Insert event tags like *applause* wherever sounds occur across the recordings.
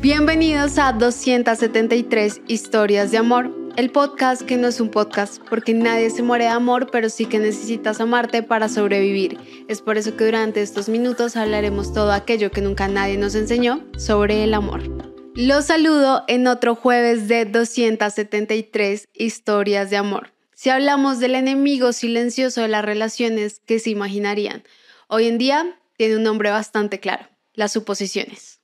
Bienvenidos a 273 Historias de Amor, el podcast que no es un podcast porque nadie se muere de amor, pero sí que necesitas amarte para sobrevivir. Es por eso que durante estos minutos hablaremos todo aquello que nunca nadie nos enseñó sobre el amor. Los saludo en otro jueves de 273 Historias de Amor. Si hablamos del enemigo silencioso de las relaciones, ¿qué se imaginarían? Hoy en día tiene un nombre bastante claro, las suposiciones.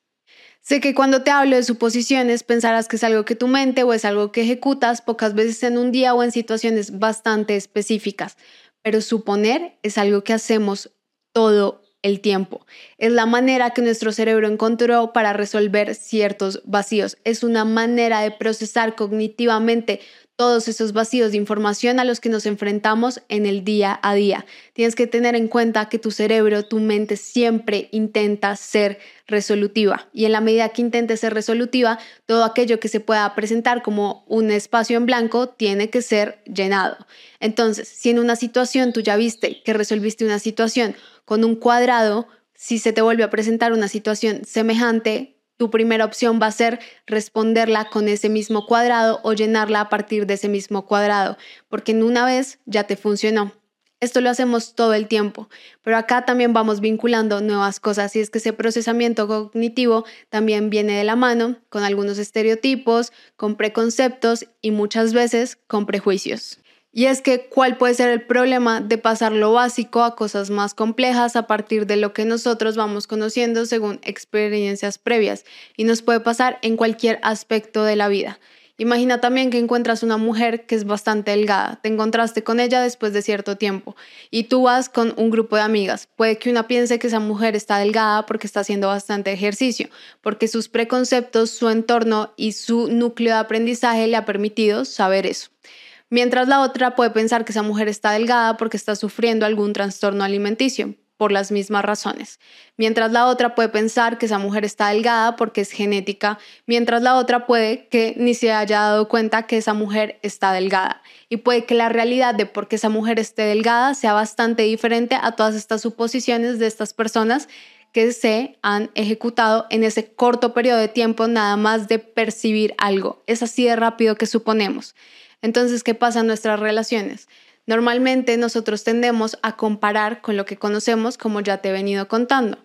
Sé que cuando te hablo de suposiciones pensarás que es algo que tu mente o es algo que ejecutas pocas veces en un día o en situaciones bastante específicas, pero suponer es algo que hacemos todo el tiempo. Es la manera que nuestro cerebro encontró para resolver ciertos vacíos. Es una manera de procesar cognitivamente todos esos vacíos de información a los que nos enfrentamos en el día a día. Tienes que tener en cuenta que tu cerebro, tu mente siempre intenta ser resolutiva y en la medida que intente ser resolutiva, todo aquello que se pueda presentar como un espacio en blanco tiene que ser llenado. Entonces, si en una situación tú ya viste que resolviste una situación con un cuadrado, si se te vuelve a presentar una situación semejante, tu primera opción va a ser responderla con ese mismo cuadrado o llenarla a partir de ese mismo cuadrado, porque en una vez ya te funcionó. Esto lo hacemos todo el tiempo, pero acá también vamos vinculando nuevas cosas y es que ese procesamiento cognitivo también viene de la mano con algunos estereotipos, con preconceptos y muchas veces con prejuicios. Y es que, ¿cuál puede ser el problema de pasar lo básico a cosas más complejas a partir de lo que nosotros vamos conociendo según experiencias previas? Y nos puede pasar en cualquier aspecto de la vida. Imagina también que encuentras una mujer que es bastante delgada, te encontraste con ella después de cierto tiempo y tú vas con un grupo de amigas. Puede que una piense que esa mujer está delgada porque está haciendo bastante ejercicio, porque sus preconceptos, su entorno y su núcleo de aprendizaje le ha permitido saber eso mientras la otra puede pensar que esa mujer está delgada porque está sufriendo algún trastorno alimenticio por las mismas razones. Mientras la otra puede pensar que esa mujer está delgada porque es genética, mientras la otra puede que ni se haya dado cuenta que esa mujer está delgada. Y puede que la realidad de por qué esa mujer esté delgada sea bastante diferente a todas estas suposiciones de estas personas que se han ejecutado en ese corto periodo de tiempo nada más de percibir algo. Es así de rápido que suponemos. Entonces, ¿qué pasa en nuestras relaciones? Normalmente nosotros tendemos a comparar con lo que conocemos, como ya te he venido contando.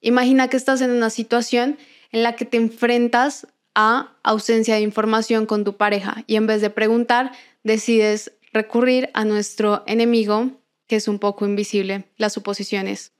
Imagina que estás en una situación en la que te enfrentas a ausencia de información con tu pareja y en vez de preguntar, decides recurrir a nuestro enemigo, que es un poco invisible, las suposiciones.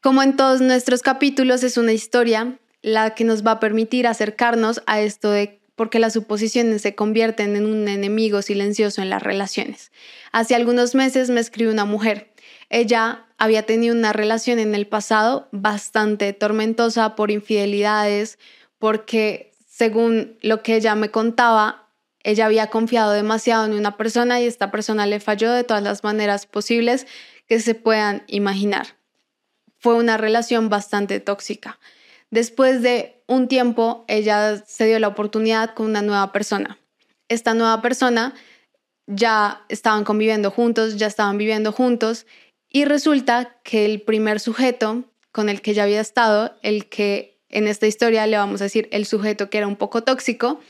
Como en todos nuestros capítulos, es una historia la que nos va a permitir acercarnos a esto de porque las suposiciones se convierten en un enemigo silencioso en las relaciones. Hace algunos meses me escribió una mujer. Ella había tenido una relación en el pasado bastante tormentosa por infidelidades, porque según lo que ella me contaba, ella había confiado demasiado en una persona y esta persona le falló de todas las maneras posibles que se puedan imaginar. Fue una relación bastante tóxica. Después de un tiempo, ella se dio la oportunidad con una nueva persona. Esta nueva persona ya estaban conviviendo juntos, ya estaban viviendo juntos y resulta que el primer sujeto con el que ella había estado, el que en esta historia le vamos a decir el sujeto que era un poco tóxico,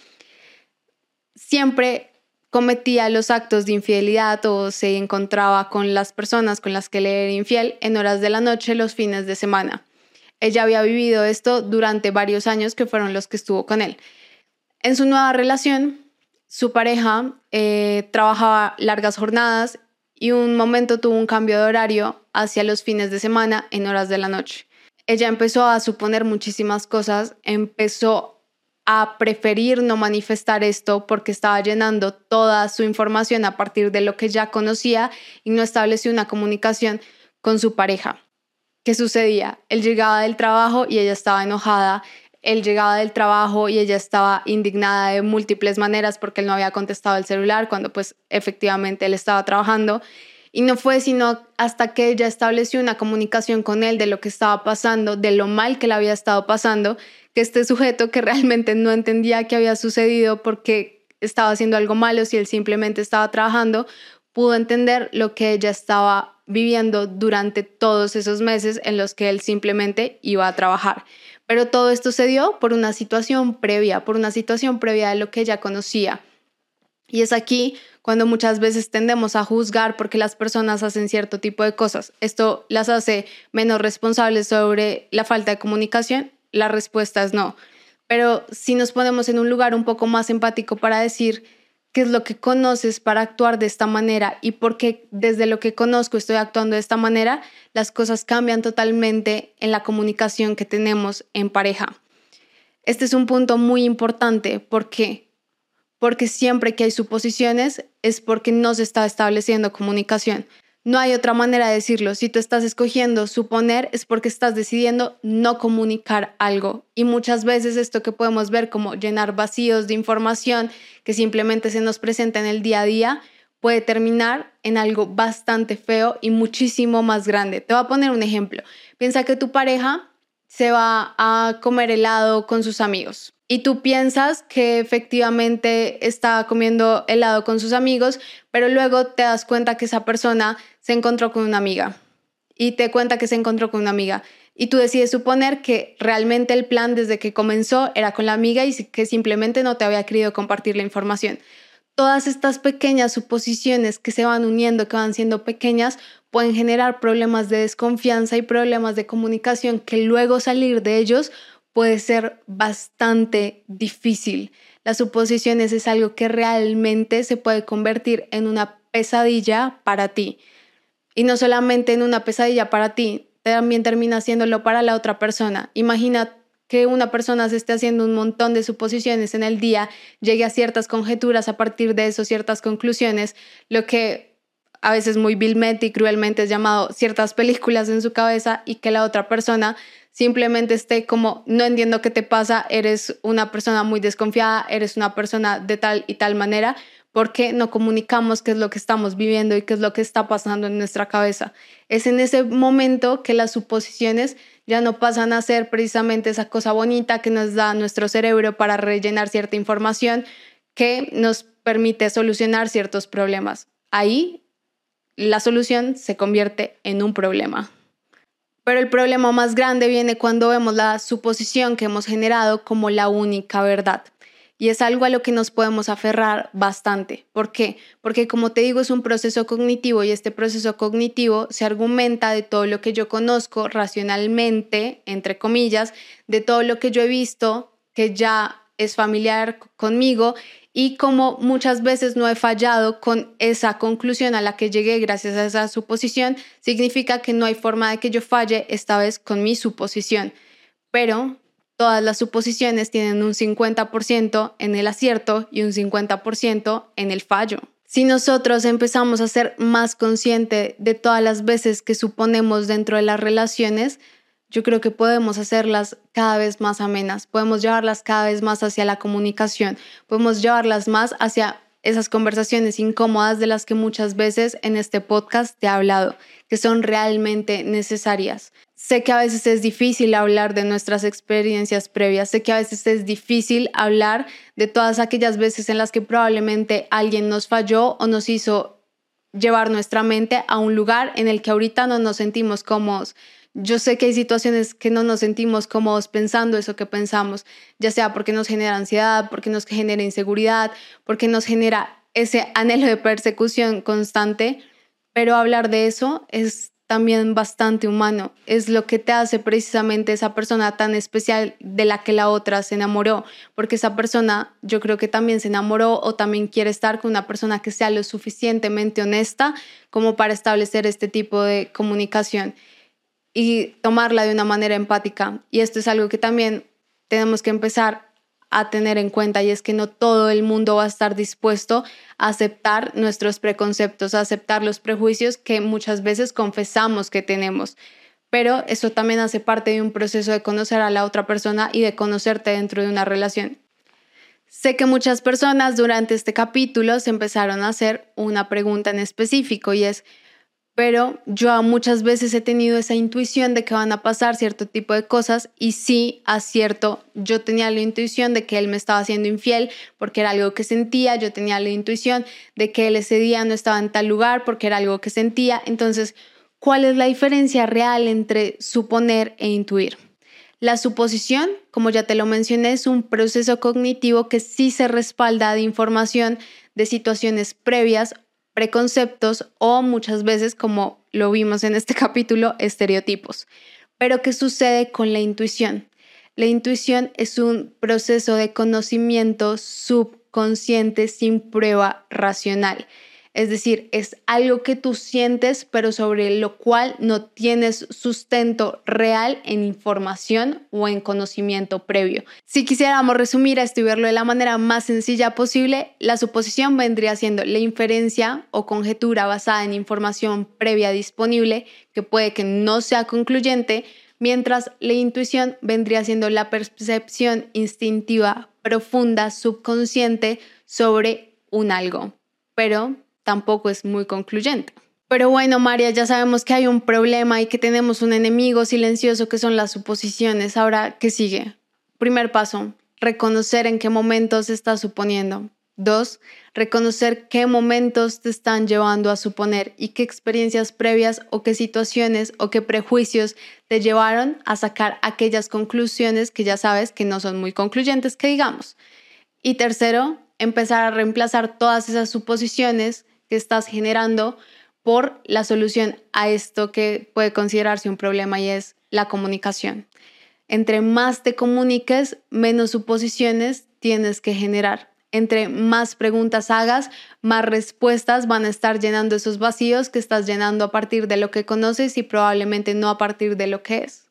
siempre cometía los actos de infidelidad o se encontraba con las personas con las que le era infiel en horas de la noche los fines de semana. Ella había vivido esto durante varios años que fueron los que estuvo con él. En su nueva relación, su pareja eh, trabajaba largas jornadas y un momento tuvo un cambio de horario hacia los fines de semana en horas de la noche. Ella empezó a suponer muchísimas cosas, empezó a preferir no manifestar esto porque estaba llenando toda su información a partir de lo que ya conocía y no estableció una comunicación con su pareja. ¿Qué sucedía? Él llegaba del trabajo y ella estaba enojada. Él llegaba del trabajo y ella estaba indignada de múltiples maneras porque él no había contestado el celular cuando pues efectivamente él estaba trabajando. Y no fue sino hasta que ella estableció una comunicación con él de lo que estaba pasando, de lo mal que le había estado pasando, que este sujeto que realmente no entendía qué había sucedido porque estaba haciendo algo malo si él simplemente estaba trabajando, pudo entender lo que ella estaba viviendo durante todos esos meses en los que él simplemente iba a trabajar. Pero todo esto se dio por una situación previa, por una situación previa de lo que ella conocía. Y es aquí cuando muchas veces tendemos a juzgar porque las personas hacen cierto tipo de cosas. Esto las hace menos responsables sobre la falta de comunicación. La respuesta es no. Pero si nos ponemos en un lugar un poco más empático para decir qué es lo que conoces para actuar de esta manera y por qué desde lo que conozco estoy actuando de esta manera, las cosas cambian totalmente en la comunicación que tenemos en pareja. Este es un punto muy importante. porque porque siempre que hay suposiciones es porque no se está estableciendo comunicación. No hay otra manera de decirlo. Si tú estás escogiendo suponer es porque estás decidiendo no comunicar algo. Y muchas veces esto que podemos ver como llenar vacíos de información que simplemente se nos presenta en el día a día puede terminar en algo bastante feo y muchísimo más grande. Te voy a poner un ejemplo. Piensa que tu pareja se va a comer helado con sus amigos y tú piensas que efectivamente está comiendo helado con sus amigos, pero luego te das cuenta que esa persona se encontró con una amiga y te cuenta que se encontró con una amiga y tú decides suponer que realmente el plan desde que comenzó era con la amiga y que simplemente no te había querido compartir la información. Todas estas pequeñas suposiciones que se van uniendo, que van siendo pequeñas, pueden generar problemas de desconfianza y problemas de comunicación que luego salir de ellos puede ser bastante difícil. Las suposiciones es algo que realmente se puede convertir en una pesadilla para ti. Y no solamente en una pesadilla para ti, también termina haciéndolo para la otra persona. Imagina que una persona se esté haciendo un montón de suposiciones en el día, llegue a ciertas conjeturas a partir de eso, ciertas conclusiones, lo que a veces muy vilmente y cruelmente es llamado ciertas películas en su cabeza y que la otra persona simplemente esté como, no entiendo qué te pasa, eres una persona muy desconfiada, eres una persona de tal y tal manera, porque no comunicamos qué es lo que estamos viviendo y qué es lo que está pasando en nuestra cabeza. Es en ese momento que las suposiciones ya no pasan a ser precisamente esa cosa bonita que nos da nuestro cerebro para rellenar cierta información que nos permite solucionar ciertos problemas. Ahí la solución se convierte en un problema. Pero el problema más grande viene cuando vemos la suposición que hemos generado como la única verdad. Y es algo a lo que nos podemos aferrar bastante. ¿Por qué? Porque como te digo, es un proceso cognitivo y este proceso cognitivo se argumenta de todo lo que yo conozco racionalmente, entre comillas, de todo lo que yo he visto que ya es familiar conmigo y como muchas veces no he fallado con esa conclusión a la que llegué gracias a esa suposición, significa que no hay forma de que yo falle esta vez con mi suposición. Pero todas las suposiciones tienen un 50% en el acierto y un 50% en el fallo. Si nosotros empezamos a ser más consciente de todas las veces que suponemos dentro de las relaciones, yo creo que podemos hacerlas cada vez más amenas, podemos llevarlas cada vez más hacia la comunicación, podemos llevarlas más hacia esas conversaciones incómodas de las que muchas veces en este podcast te he hablado, que son realmente necesarias. Sé que a veces es difícil hablar de nuestras experiencias previas, sé que a veces es difícil hablar de todas aquellas veces en las que probablemente alguien nos falló o nos hizo llevar nuestra mente a un lugar en el que ahorita no nos sentimos cómodos yo sé que hay situaciones que no nos sentimos cómodos pensando eso que pensamos, ya sea porque nos genera ansiedad, porque nos genera inseguridad, porque nos genera ese anhelo de persecución constante, pero hablar de eso es también bastante humano, es lo que te hace precisamente esa persona tan especial de la que la otra se enamoró, porque esa persona yo creo que también se enamoró o también quiere estar con una persona que sea lo suficientemente honesta como para establecer este tipo de comunicación y tomarla de una manera empática. Y esto es algo que también tenemos que empezar a tener en cuenta y es que no todo el mundo va a estar dispuesto a aceptar nuestros preconceptos, a aceptar los prejuicios que muchas veces confesamos que tenemos. Pero eso también hace parte de un proceso de conocer a la otra persona y de conocerte dentro de una relación. Sé que muchas personas durante este capítulo se empezaron a hacer una pregunta en específico y es, pero yo muchas veces he tenido esa intuición de que van a pasar cierto tipo de cosas y sí, acierto, yo tenía la intuición de que él me estaba haciendo infiel porque era algo que sentía, yo tenía la intuición de que él ese día no estaba en tal lugar porque era algo que sentía, entonces, ¿cuál es la diferencia real entre suponer e intuir? La suposición, como ya te lo mencioné, es un proceso cognitivo que sí se respalda de información de situaciones previas preconceptos o muchas veces, como lo vimos en este *laughs* capítulo, estereotipos. Pero ¿qué sucede con la intuición? La intuición es un proceso de conocimiento subconsciente sin prueba racional. Es decir, es algo que tú sientes, pero sobre lo cual no tienes sustento real en información o en conocimiento previo. Si quisiéramos resumir esto y verlo de la manera más sencilla posible, la suposición vendría siendo la inferencia o conjetura basada en información previa disponible, que puede que no sea concluyente, mientras la intuición vendría siendo la percepción instintiva profunda, subconsciente sobre un algo. Pero tampoco es muy concluyente. Pero bueno, María, ya sabemos que hay un problema y que tenemos un enemigo silencioso que son las suposiciones. Ahora, ¿qué sigue? Primer paso, reconocer en qué momentos estás suponiendo. Dos, reconocer qué momentos te están llevando a suponer y qué experiencias previas o qué situaciones o qué prejuicios te llevaron a sacar aquellas conclusiones que ya sabes que no son muy concluyentes, que digamos. Y tercero, empezar a reemplazar todas esas suposiciones estás generando por la solución a esto que puede considerarse un problema y es la comunicación. Entre más te comuniques, menos suposiciones tienes que generar. Entre más preguntas hagas, más respuestas van a estar llenando esos vacíos que estás llenando a partir de lo que conoces y probablemente no a partir de lo que es.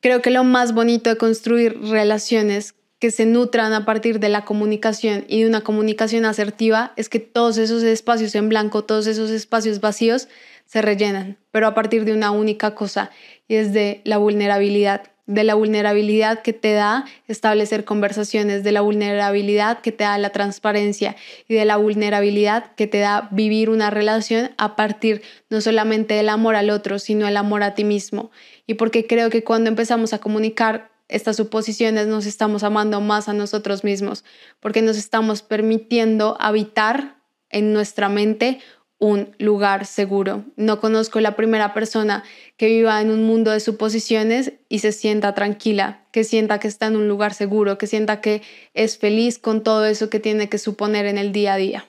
Creo que lo más bonito de construir relaciones que se nutran a partir de la comunicación y de una comunicación asertiva es que todos esos espacios en blanco, todos esos espacios vacíos se rellenan, pero a partir de una única cosa y es de la vulnerabilidad, de la vulnerabilidad que te da establecer conversaciones, de la vulnerabilidad que te da la transparencia y de la vulnerabilidad que te da vivir una relación a partir no solamente del amor al otro, sino el amor a ti mismo. Y porque creo que cuando empezamos a comunicar estas suposiciones nos estamos amando más a nosotros mismos, porque nos estamos permitiendo habitar en nuestra mente un lugar seguro. No conozco la primera persona que viva en un mundo de suposiciones y se sienta tranquila, que sienta que está en un lugar seguro, que sienta que es feliz con todo eso que tiene que suponer en el día a día.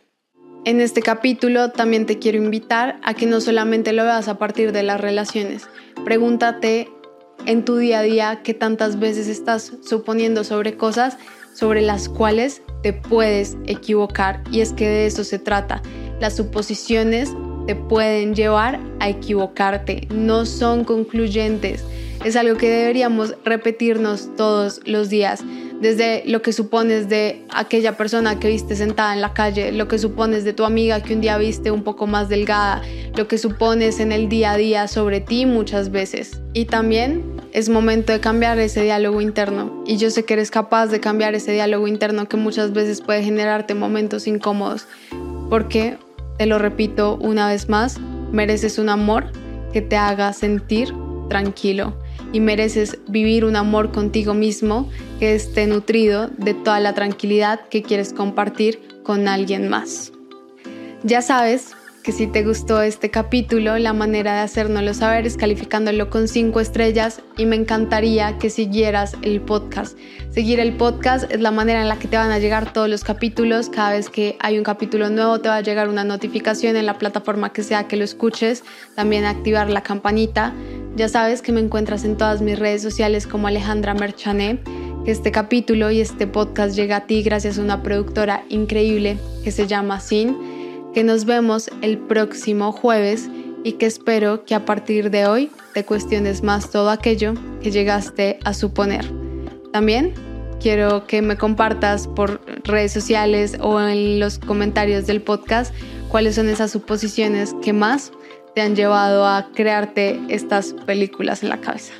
En este capítulo también te quiero invitar a que no solamente lo veas a partir de las relaciones, pregúntate en tu día a día que tantas veces estás suponiendo sobre cosas sobre las cuales te puedes equivocar y es que de eso se trata. Las suposiciones te pueden llevar a equivocarte, no son concluyentes. Es algo que deberíamos repetirnos todos los días desde lo que supones de aquella persona que viste sentada en la calle, lo que supones de tu amiga que un día viste un poco más delgada, lo que supones en el día a día sobre ti muchas veces. Y también es momento de cambiar ese diálogo interno. Y yo sé que eres capaz de cambiar ese diálogo interno que muchas veces puede generarte momentos incómodos. Porque, te lo repito una vez más, mereces un amor que te haga sentir tranquilo y mereces vivir un amor contigo mismo que esté nutrido de toda la tranquilidad que quieres compartir con alguien más. Ya sabes que si te gustó este capítulo, la manera de hacérnoslo saber es calificándolo con 5 estrellas y me encantaría que siguieras el podcast. Seguir el podcast es la manera en la que te van a llegar todos los capítulos. Cada vez que hay un capítulo nuevo te va a llegar una notificación en la plataforma que sea que lo escuches. También activar la campanita. Ya sabes que me encuentras en todas mis redes sociales como Alejandra Merchané. Este capítulo y este podcast llega a ti gracias a una productora increíble que se llama Sin que nos vemos el próximo jueves y que espero que a partir de hoy te cuestiones más todo aquello que llegaste a suponer. También quiero que me compartas por redes sociales o en los comentarios del podcast cuáles son esas suposiciones que más te han llevado a crearte estas películas en la cabeza.